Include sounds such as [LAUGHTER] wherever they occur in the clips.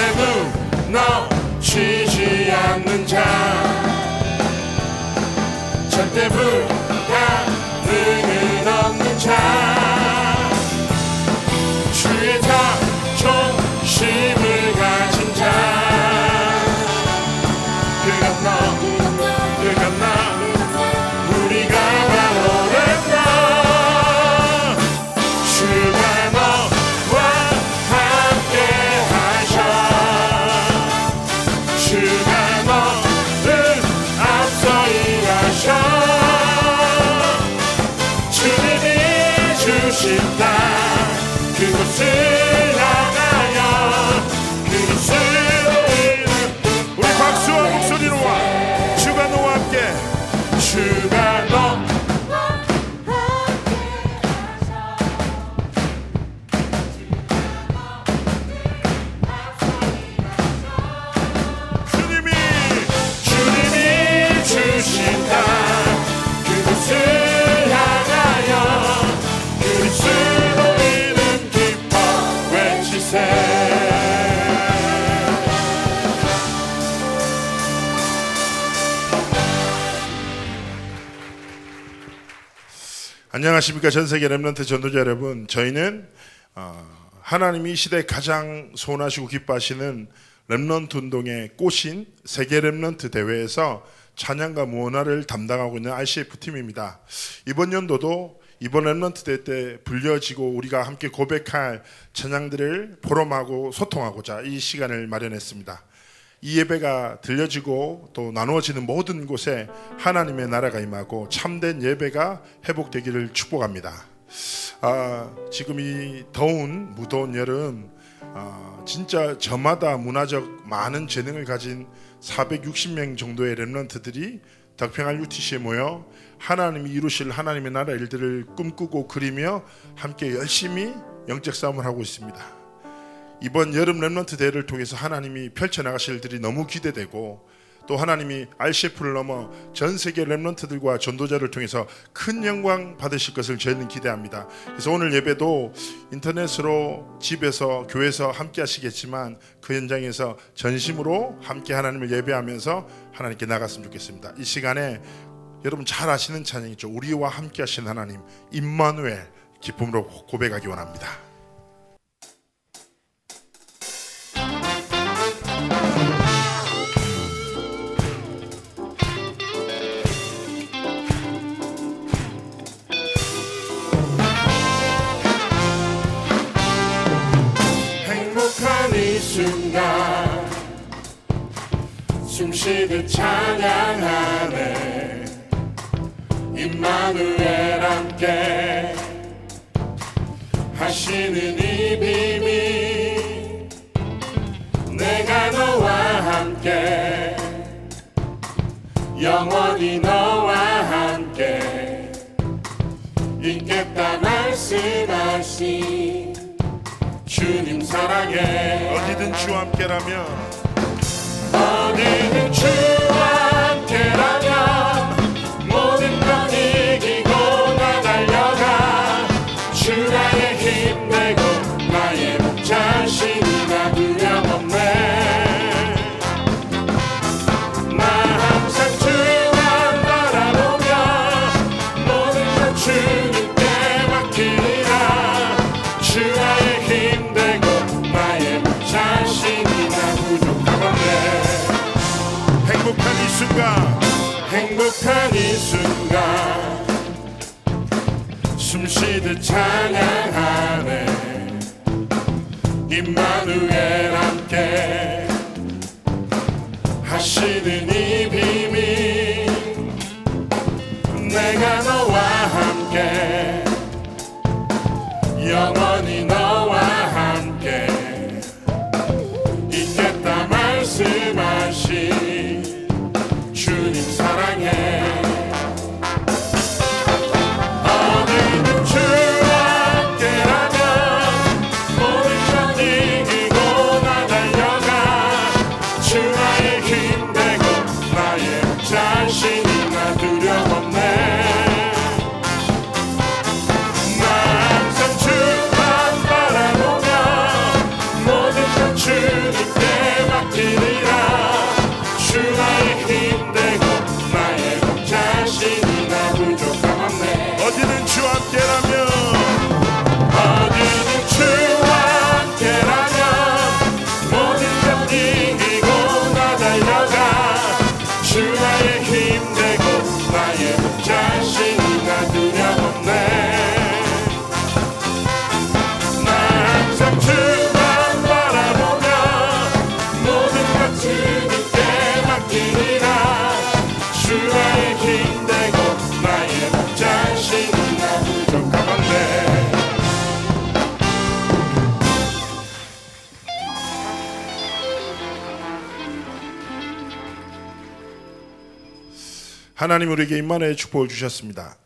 절대 무너지지 않는 자. 절대 불가능은 없는 자 안녕하십니까 전 세계 Remnant 전도자 여러분. 저희는 어, 하나님이 이 시대에 가장 소원하시고 기뻐하시는 Remnant 운동의 꽃인 세계 Remnant 대회에서 찬양과 무언화를 담당하고 있는 ICF 팀입니다. 이번 연도도 이번 Remnant 대회 때 불려지고 우리가 함께 고백할 찬양들을 포럼하고 소통하고자 이 시간을 마련했습니다 이 예배가 들려지고 또 나누어지는 모든 곳에 하나님의 나라가 임하고 참된 예배가 회복되기를 축복합니다. 아, 지금 이 더운 무더운 여름 아, 진짜 저마다 문화적 많은 재능을 가진 460명 정도의 렘넌트들이 덕평할 UTC에 모여 하나님이 이루실 하나님의 나라 일들을 꿈꾸고 그리며 함께 열심히 영적 싸움을 하고 있습니다. 이번 여름 렘넌트 대회를 통해서 하나님이 펼쳐나가실 일들이 너무 기대되고 또 하나님이 RCF를 넘어 전 세계 렘넌트들과 전도자를 통해서 큰 영광 받으실 것을 저희는 기대합니다. 그래서 오늘 예배도 인터넷으로 집에서 교회에서 함께 하시겠지만 그 현장에서 전심으로 함께 하나님을 예배하면서 하나님께 나갔으면 좋겠습니다. 이 시간에 여러분 잘 아시는 찬양이죠. 우리와 함께 하신 하나님 임마누엘 기쁨으로 고백하기 원합니다. 숨 쉬듯 찬양하네. 임마누엘 함께 하시는 이 비밀 내가 너와 함께 영원히 너와 함께 있겠다 말씀하신 주님 사랑해. 어디든 주와 함께라면 어디든 주와 함께라면 순간 행복한 이 순간. 숨쉬듯 찬양하네. 임마누엘 함께 하시는 이 비밀. 내가 너와 함께 영원히 하나님 우리에게 임만의 축복을 주셨습니다.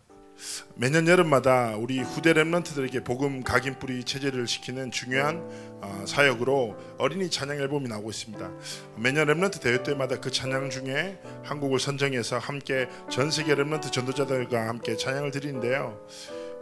매년 여름마다 우리 후대 Remnant들에게 복음 각인 뿌리 체제를 시키는 중요한 어, 사역으로 어린이 찬양 앨범이 나오고 있습니다. 매년 Remnant 대회 때마다 그 찬양 중에 한 곡을 선정해서 함께 전 세계 Remnant 전도자들과 함께 찬양을 드리는데요.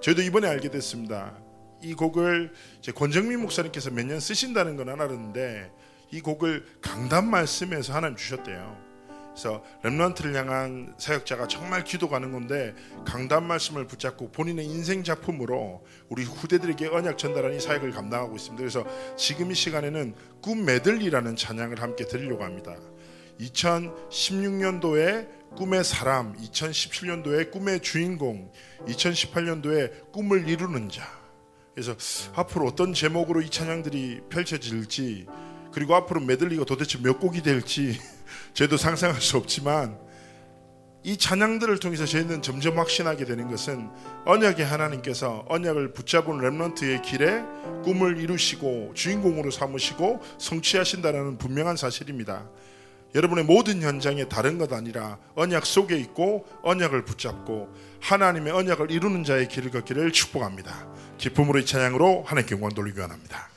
저희도 이번에 알게 됐습니다. 이 곡을 권정민 목사님께서 몇년 쓰신다는 건 알았는데 이 곡을 강단 말씀에서 하나님 주셨대요. 그래서 렘넌트를 향한 사역자가 정말 기도가 는 건데 강단 말씀을 붙잡고 본인의 인생 작품으로 우리 후대들에게 언약 전달하는 이 사역을 감당하고 있습니다. 그래서 지금 이 시간에는 꿈 메들리라는 찬양을 함께 드리려고 합니다. 2016년도에 꿈의 사람, 2017년도에 꿈의 주인공, 2018년도에 꿈을 이루는 자. 그래서 앞으로 어떤 제목으로 이 찬양들이 펼쳐질지 그리고 앞으로 메들리가 도대체 몇 곡이 될지 저희도 상상할 수 없지만 이 찬양들을 통해서 저희는 점점 확신하게 되는 것은 언약의 하나님께서 언약을 붙잡은 렘넌트의 길에 꿈을 이루시고 주인공으로 삼으시고 성취하신다는 분명한 사실입니다. 여러분의 모든 현장에 다른 것 아니라 언약 속에 있고 언약을 붙잡고 하나님의 언약을 이루는 자의 길을 걷기를 축복합니다. 기쁨으로 이 찬양으로 하나님께 영광 돌리기 원합니다.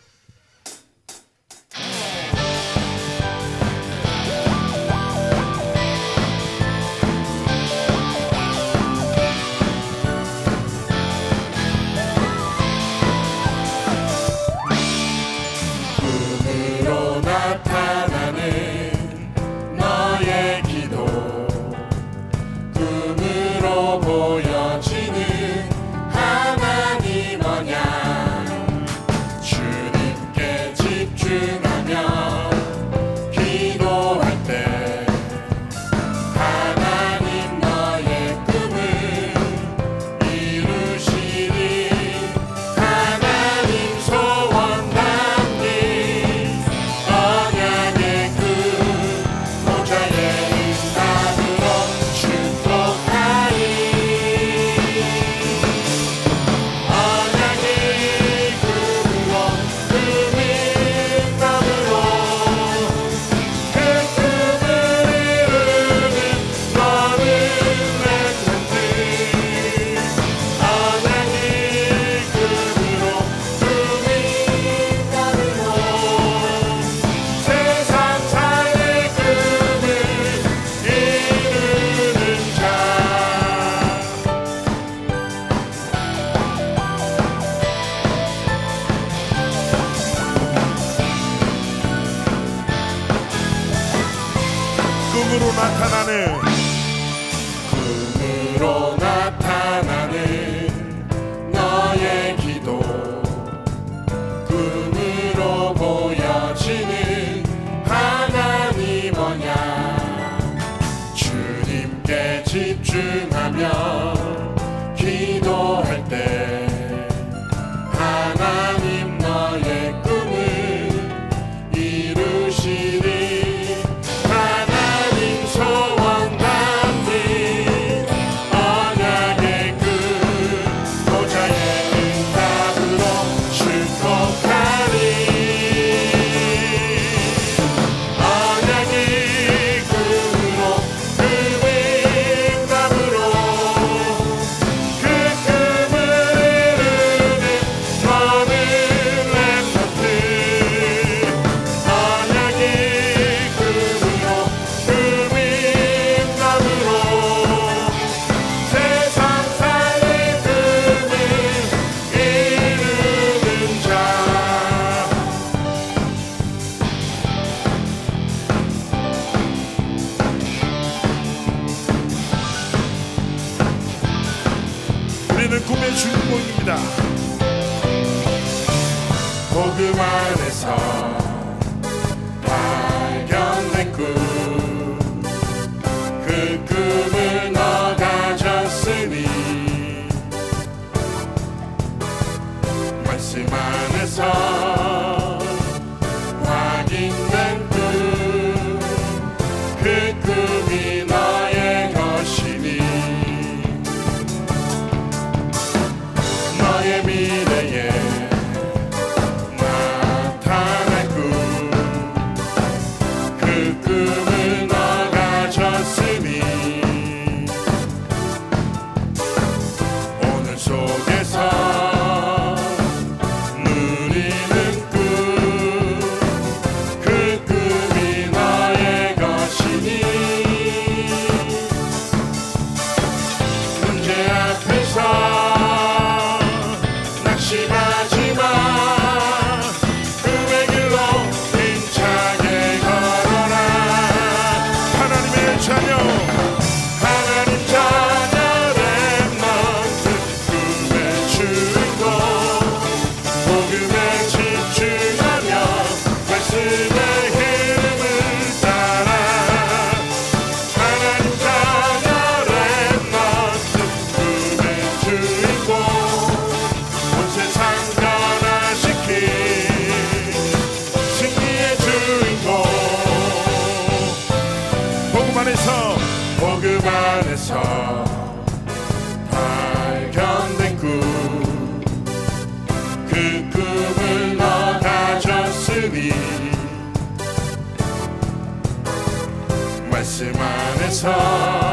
복음 안 가졌으니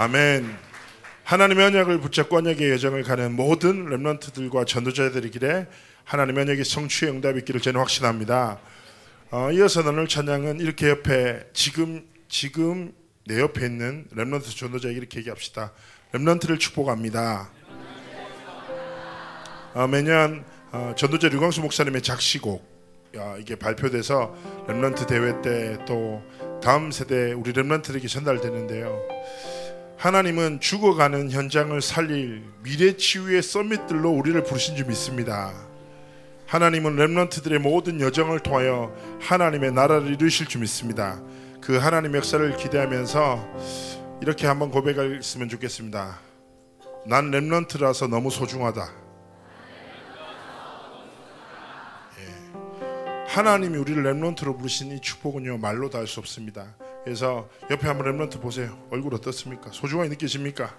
아멘. 하나님의 언약을 붙잡고 언약의 여정을 가는 모든 렘넌트들과 전도자들의 길에 하나님의 언약의 성취의 응답이 있기를 저는 확신합니다. 어, 이어서 오늘 찬양은 이렇게 옆에 지금 지금 내 옆에 있는 렘넌트 전도자에게 이렇게 얘기합시다. 렘넌트를 축복합니다. 어, 매년 어, 전도자 류광수 목사님의 작시곡 야, 이게 발표돼서 렘넌트 대회 때 또 다음 세대 우리 렘넌트들에게 전달되는데요. 하나님은 죽어가는 현장을 살릴 미래 치유의 서밋들로 우리를 부르신 줄 믿습니다. 하나님은 렘넌트들의 모든 여정을 통하여 하나님의 나라를 이루실 줄 믿습니다. 그 하나님 역사를 기대하면서 이렇게 한번 고백했으면 좋겠습니다. 난 렘넌트라서 너무 소중하다. 하나님이 우리를 렘넌트로 부르신 이 축복은요 말로 다할수 없습니다. 그래서 옆에 한번 렘넌트 보세요. 얼굴 어떻습니까? 소중하게 느끼십니까?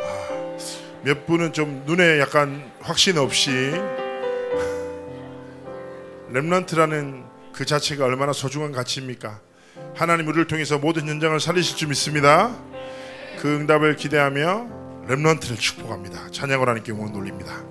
아, 몇 분은 좀 눈에 약간 확신 없이 [LAUGHS] 렘넌트라는 그 자체가 얼마나 소중한 가치입니까? 하나님 우리를 통해서 모든 현장을 살리실 줄 믿습니다. 그 응답을 기대하며 렘넌트를 축복합니다. 찬양을 하나님께 응원 돌립니다.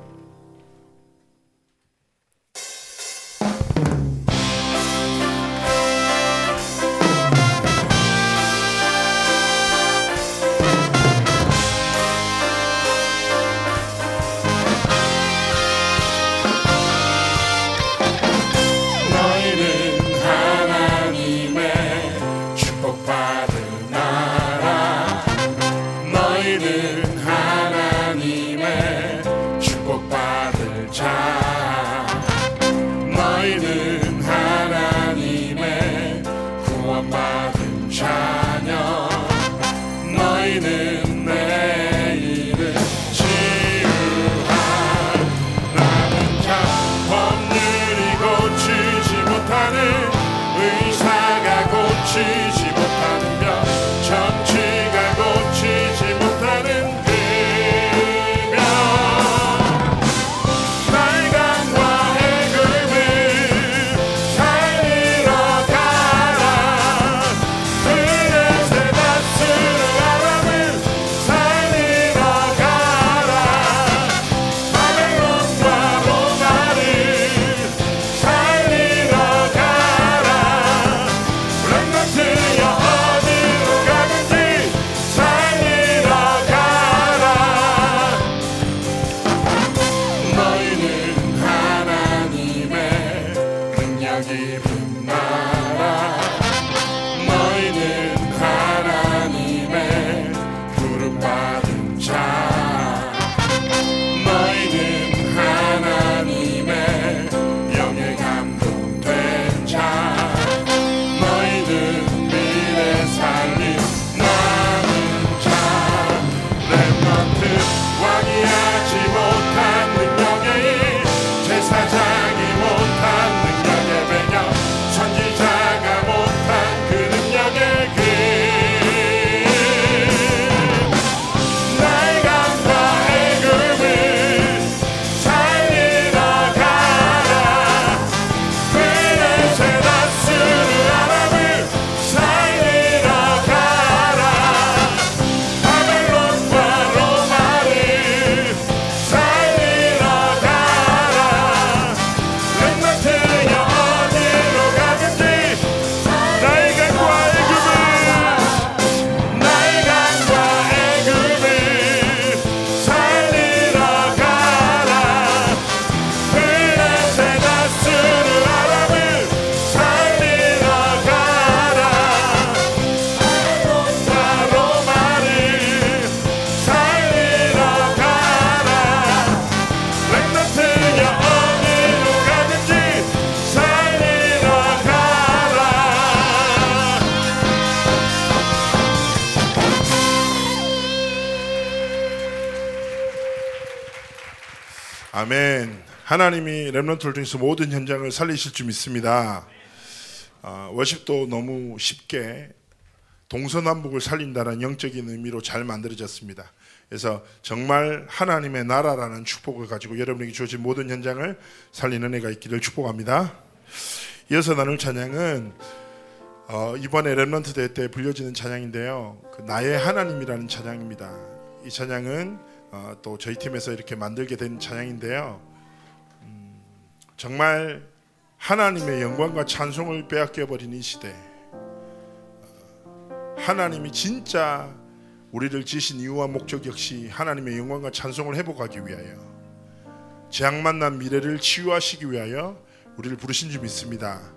아멘. 하나님이 렘넌트를 통해서 모든 현장을 살리실 줄 믿습니다. 어, 워십도 너무 쉽게 동서남북을 살린다는 영적인 의미로 잘 만들어졌습니다. 그래서 정말 하나님의 나라라는 축복을 가지고 여러분에게 주어진 모든 현장을 살리는 애가 있기를 축복합니다. 이어서 나눌 찬양은 어, 이번에 렘넌트 대회 때 불려지는 찬양인데요. 그 나의 하나님이라는 찬양입니다. 이 찬양은 어, 또 저희 팀에서 이렇게 만들게 된 찬양인데요. 음, 정말 하나님의 영광과 찬송을 빼앗겨 버린 이 시대. 어, 하나님이 진짜 우리를 지신 이유와 목적 역시 하나님의 영광과 찬송을 회복하기 위하여 재앙 만난 미래를 치유하시기 위하여 우리를 부르신 줄 믿습니다.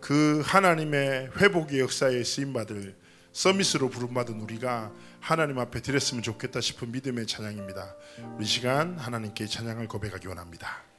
그 하나님의 회복의 역사에 쓰임 받을 서밋으로 부름받은 우리가 하나님 앞에 드렸으면 좋겠다 싶은 믿음의 찬양입니다. 우리 시간 하나님께 찬양을 고백하기 원합니다.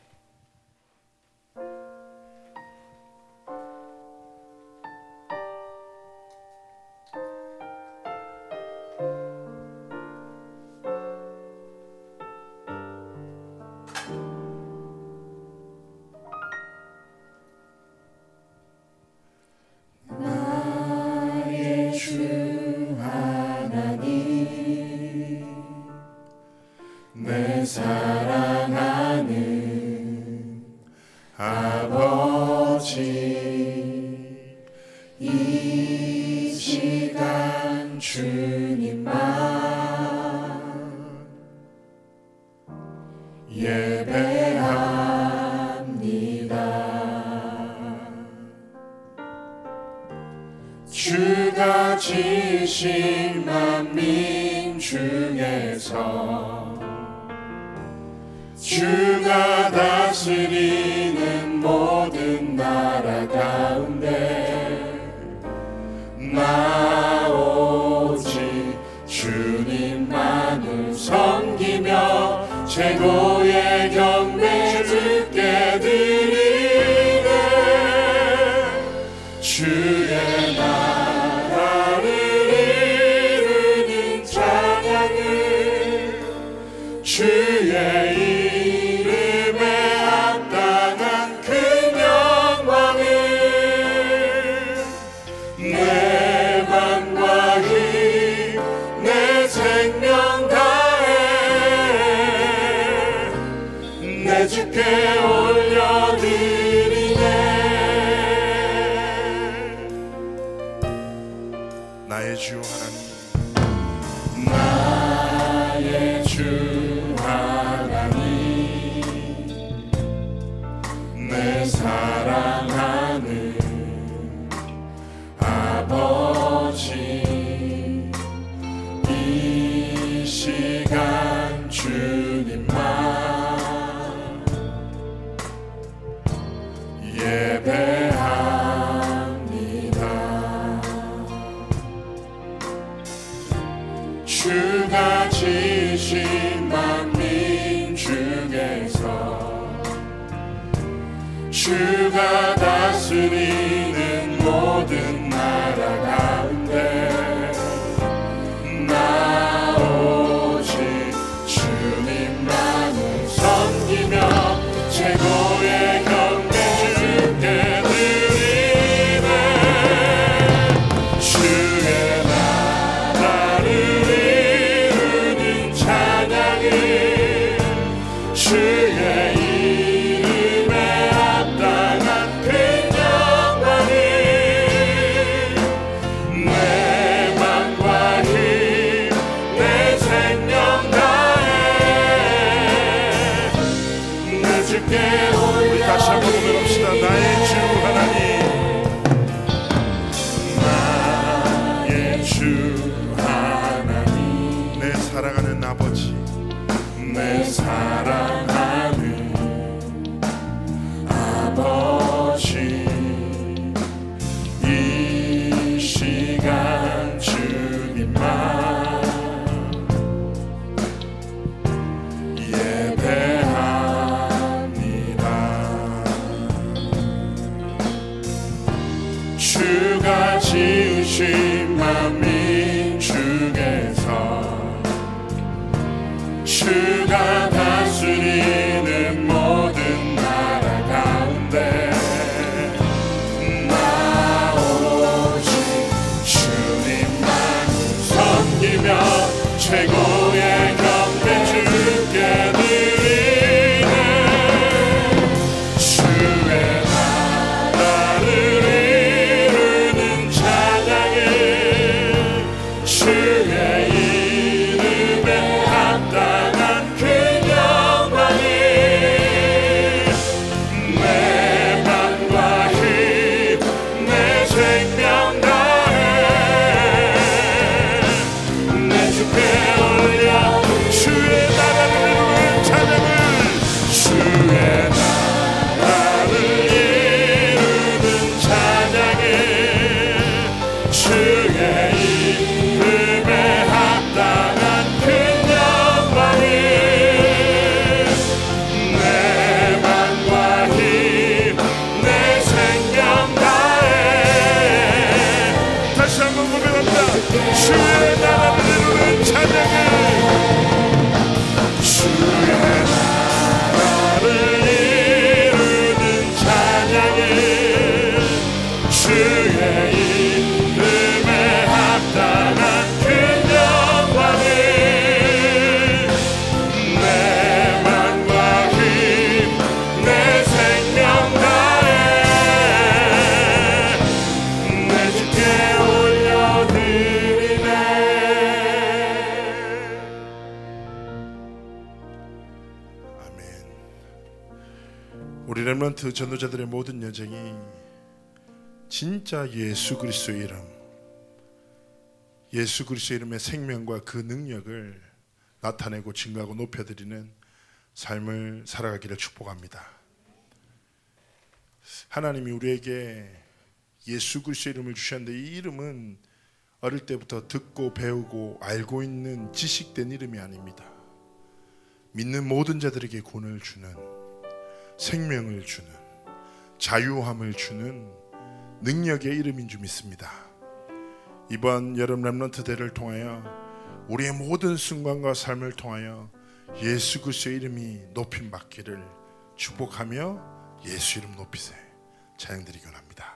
예배합니다. 주가 지신 만민 중에서 주가 다스리 주가 다스리는 모든 전도자들의 모든 여정이 진짜 예수 그리스도의 이름, 예수 그리스도의 이름의 생명과 그 능력을 나타내고 증거하고 높여드리는 삶을 살아가기를 축복합니다. 하나님이 우리에게 예수 그리스도의 이름을 주셨는데 이 이름은 어릴 때부터 듣고 배우고 알고 있는 지식된 이름이 아닙니다. 믿는 모든 자들에게 구원을 주는 생명을 주는 자유함을 주는 능력의 이름인 줄 믿습니다. 이번 여름 렘넌트 대를 통하여 우리의 모든 순간과 삶을 통하여 예수 그리스도의 이름이 높임 받기를 축복하며 예수 이름 높이세 찬양 드리기 원합니다.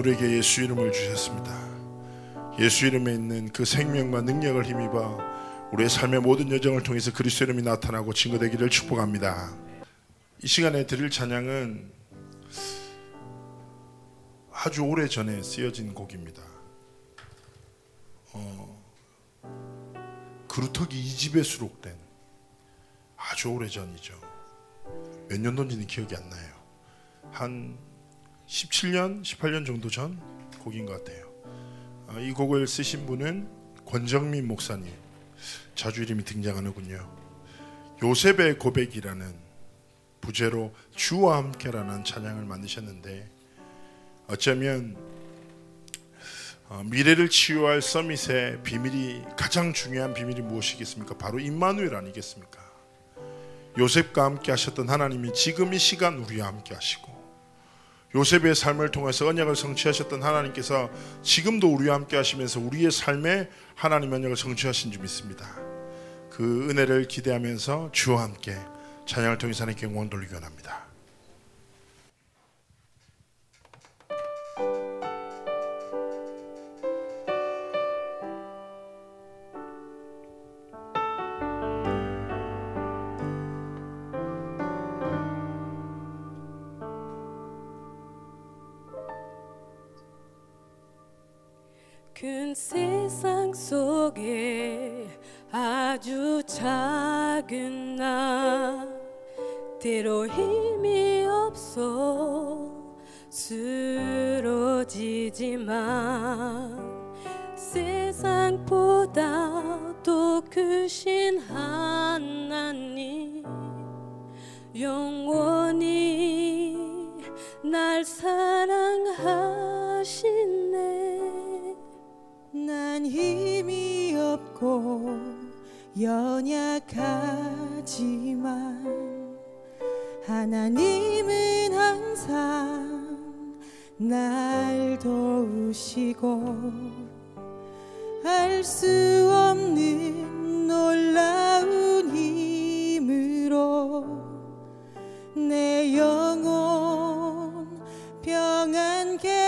우리에게 예수 이름을 주셨습니다. 예수 이름에 있는 그 생명과 능력을 힘입어 우리의 삶의 모든 여정을 통해서 그리스도 이름이 나타나고 증거되기를 축복합니다. 이 시간에 드릴 찬양은 아주 오래 전에 쓰여진 곡입니다. 어, 그루터기 2집에 수록된 아주 오래 전이죠. 몇 년도인지는 기억이 안 나요. 한 17년, 18년 정도 전 곡인 것 같아요. 어, 이 곡을 쓰신 분은 권정민 목사님. 자주 이름이 등장하는군요. 요셉의 고백이라는 부제로 주와 함께라는 찬양을 만드셨는데 어쩌면 어, 미래를 치유할 서밋의 비밀이 가장 중요한 비밀이 무엇이겠습니까? 바로 임마누엘 아니겠습니까? 요셉과 함께 하셨던 하나님이 지금 이 시간 우리와 함께 하시고 요셉의 삶을 통해서 언약을 성취하셨던 하나님께서 지금도 우리와 함께 하시면서 우리의 삶에 하나님 언약을 성취하신 줄 믿습니다. 그 은혜를 기대하면서 주와 함께 찬양을 통해서 하나님께 영광 돌리기 원합니다. 큰 세상 속에 아주 작은 나 때로 힘이 없어 쓰러지지만 세상보다 더 크신 하나님 영원히 날 사랑하시네 없고 연약하지만 하나님은 항상 날 도우시고 알 수 없는 놀라운 힘으로 내 영혼 평안케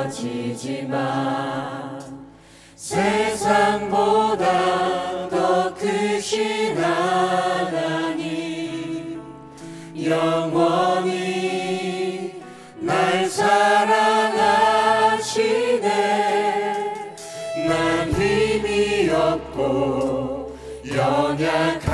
쓰러지지만 세상보다 더 크신 하나님 영원히 날 사랑하시네. 난 힘이 없고 연약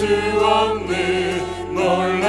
수 없는 놀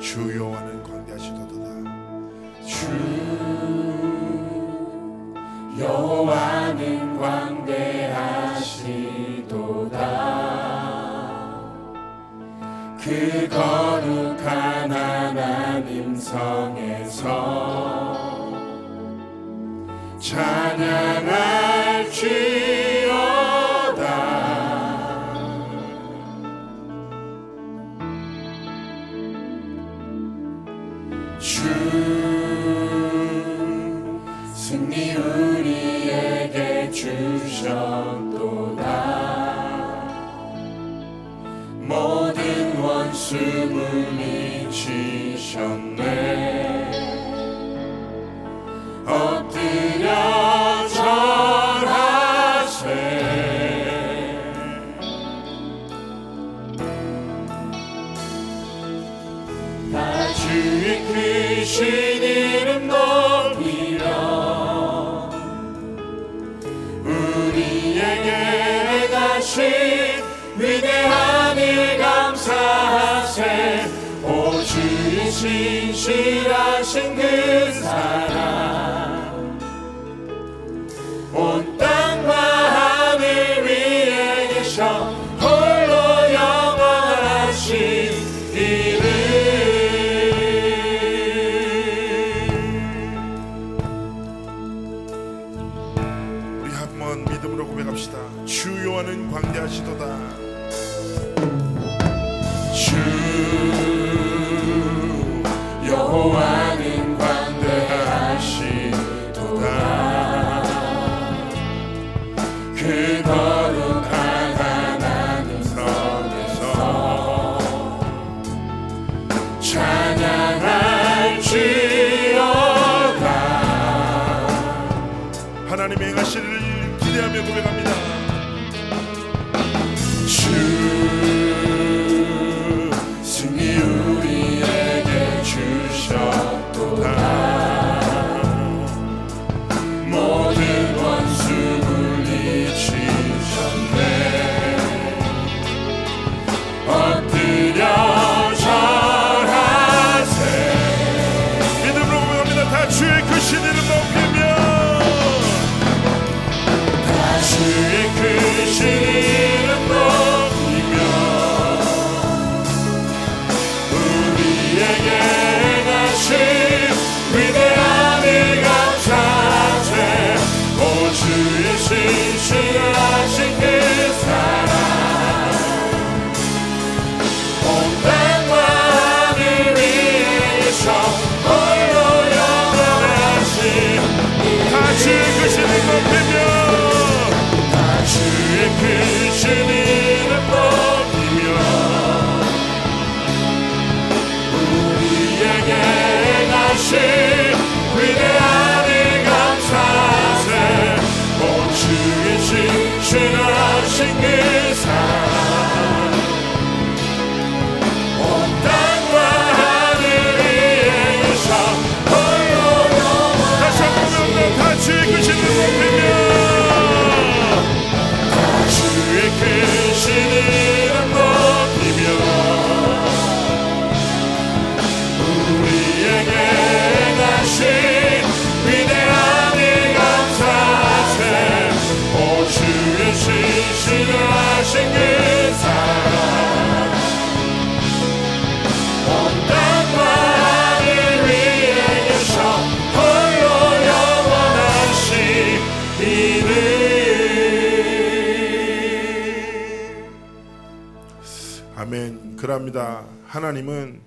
주 여호와는 주 하나님은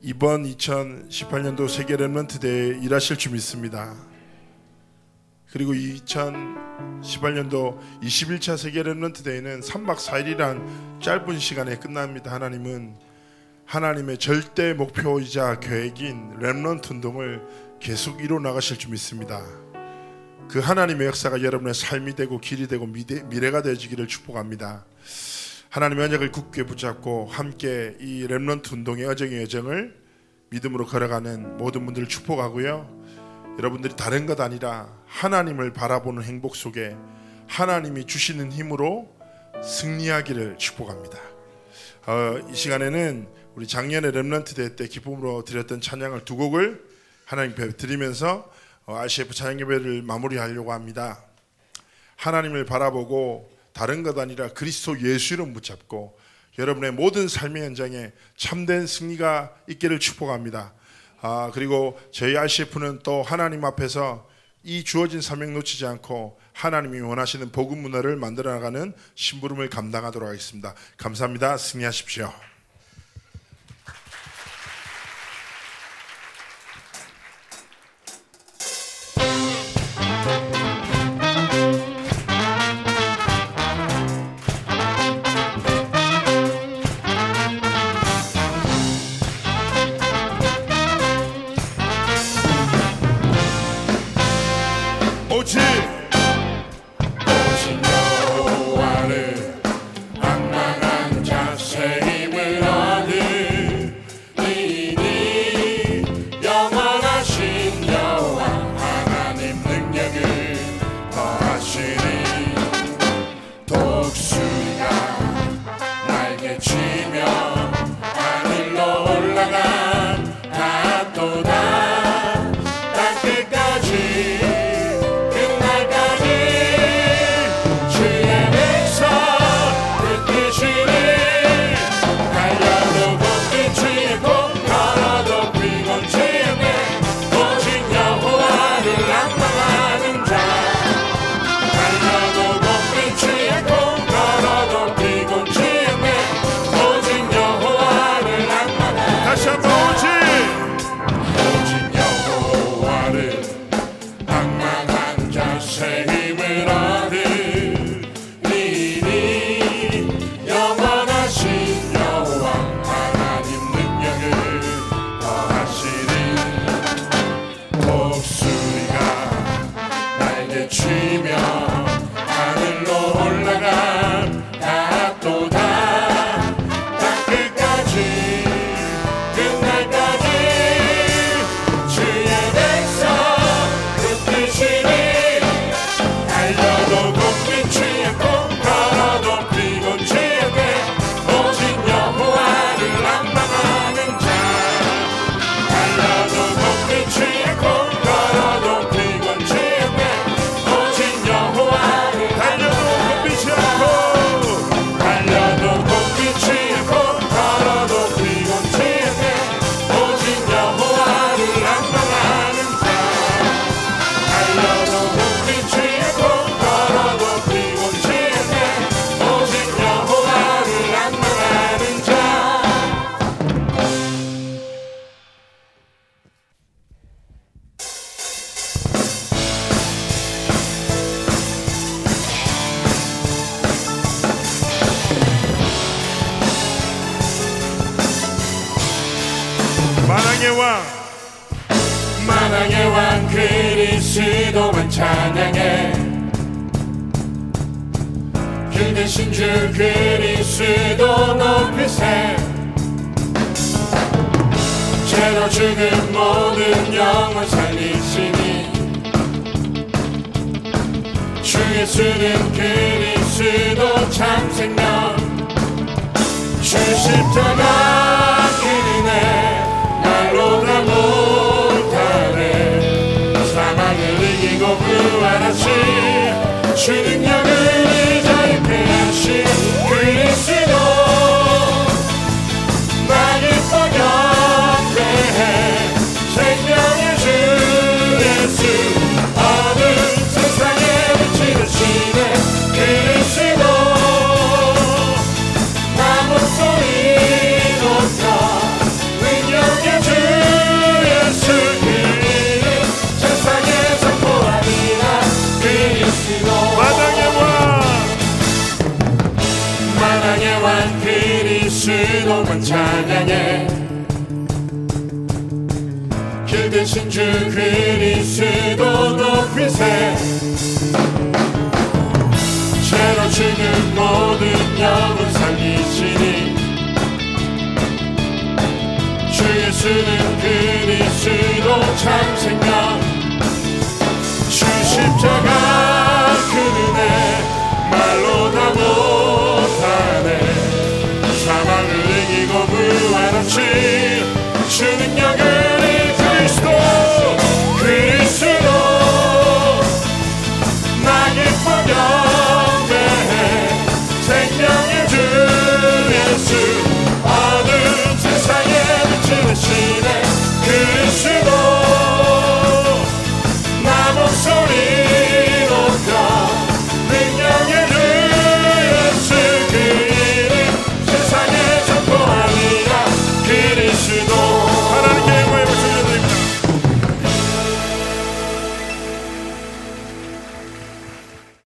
이번 2018년도 세계 렘넌트 대회에 일하실 줄 믿습니다. 그리고 2018년도 21차 세계 렘넌트 대회는 3박 4일이란 짧은 시간에 끝납니다. 하나님은 하나님의 절대 목표이자 계획인 렘넌트 운동을 계속 이뤄 나가실 줄 믿습니다. 그 하나님의 역사가 여러분의 삶이 되고 길이 되고 미래, 미래가 되어지기를 축복합니다. 하나님의 언약을 굳게 붙잡고 함께 이 렘넌트 운동의 여정의 여정을 믿음으로 걸어가는 모든 분들을 축복하고요. 여러분들이 다른 것 아니라 하나님을 바라보는 행복 속에 하나님이 주시는 힘으로 승리하기를 축복합니다. 어, 이 시간에는 우리 작년에 렘넌트 대회 때 기쁨으로 드렸던 찬양을 두 곡을 하나님 께 드리면서 어, RCF 찬양 예배를 마무리하려고 합니다. 하나님을 바라보고 다른 것 아니라 그리스도 예수를 붙잡고 여러분의 모든 삶의 현장에 참된 승리가 있기를 축복합니다. 아, 그리고 저희 RCF는 또 하나님 앞에서 이 주어진 사명 놓치지 않고 하나님이 원하시는 복음 문화를 만들어 나가는 심부름을 감당하도록 하겠습니다. 감사합니다. 승리하십시오. tree. 나라시 주님 여 찬양해. 길 대신 주 그리스도 높이세 죄로 죽은 모든 영혼 살리시니. 주 예수는 그리스도 참 생명. 주 십자가 是。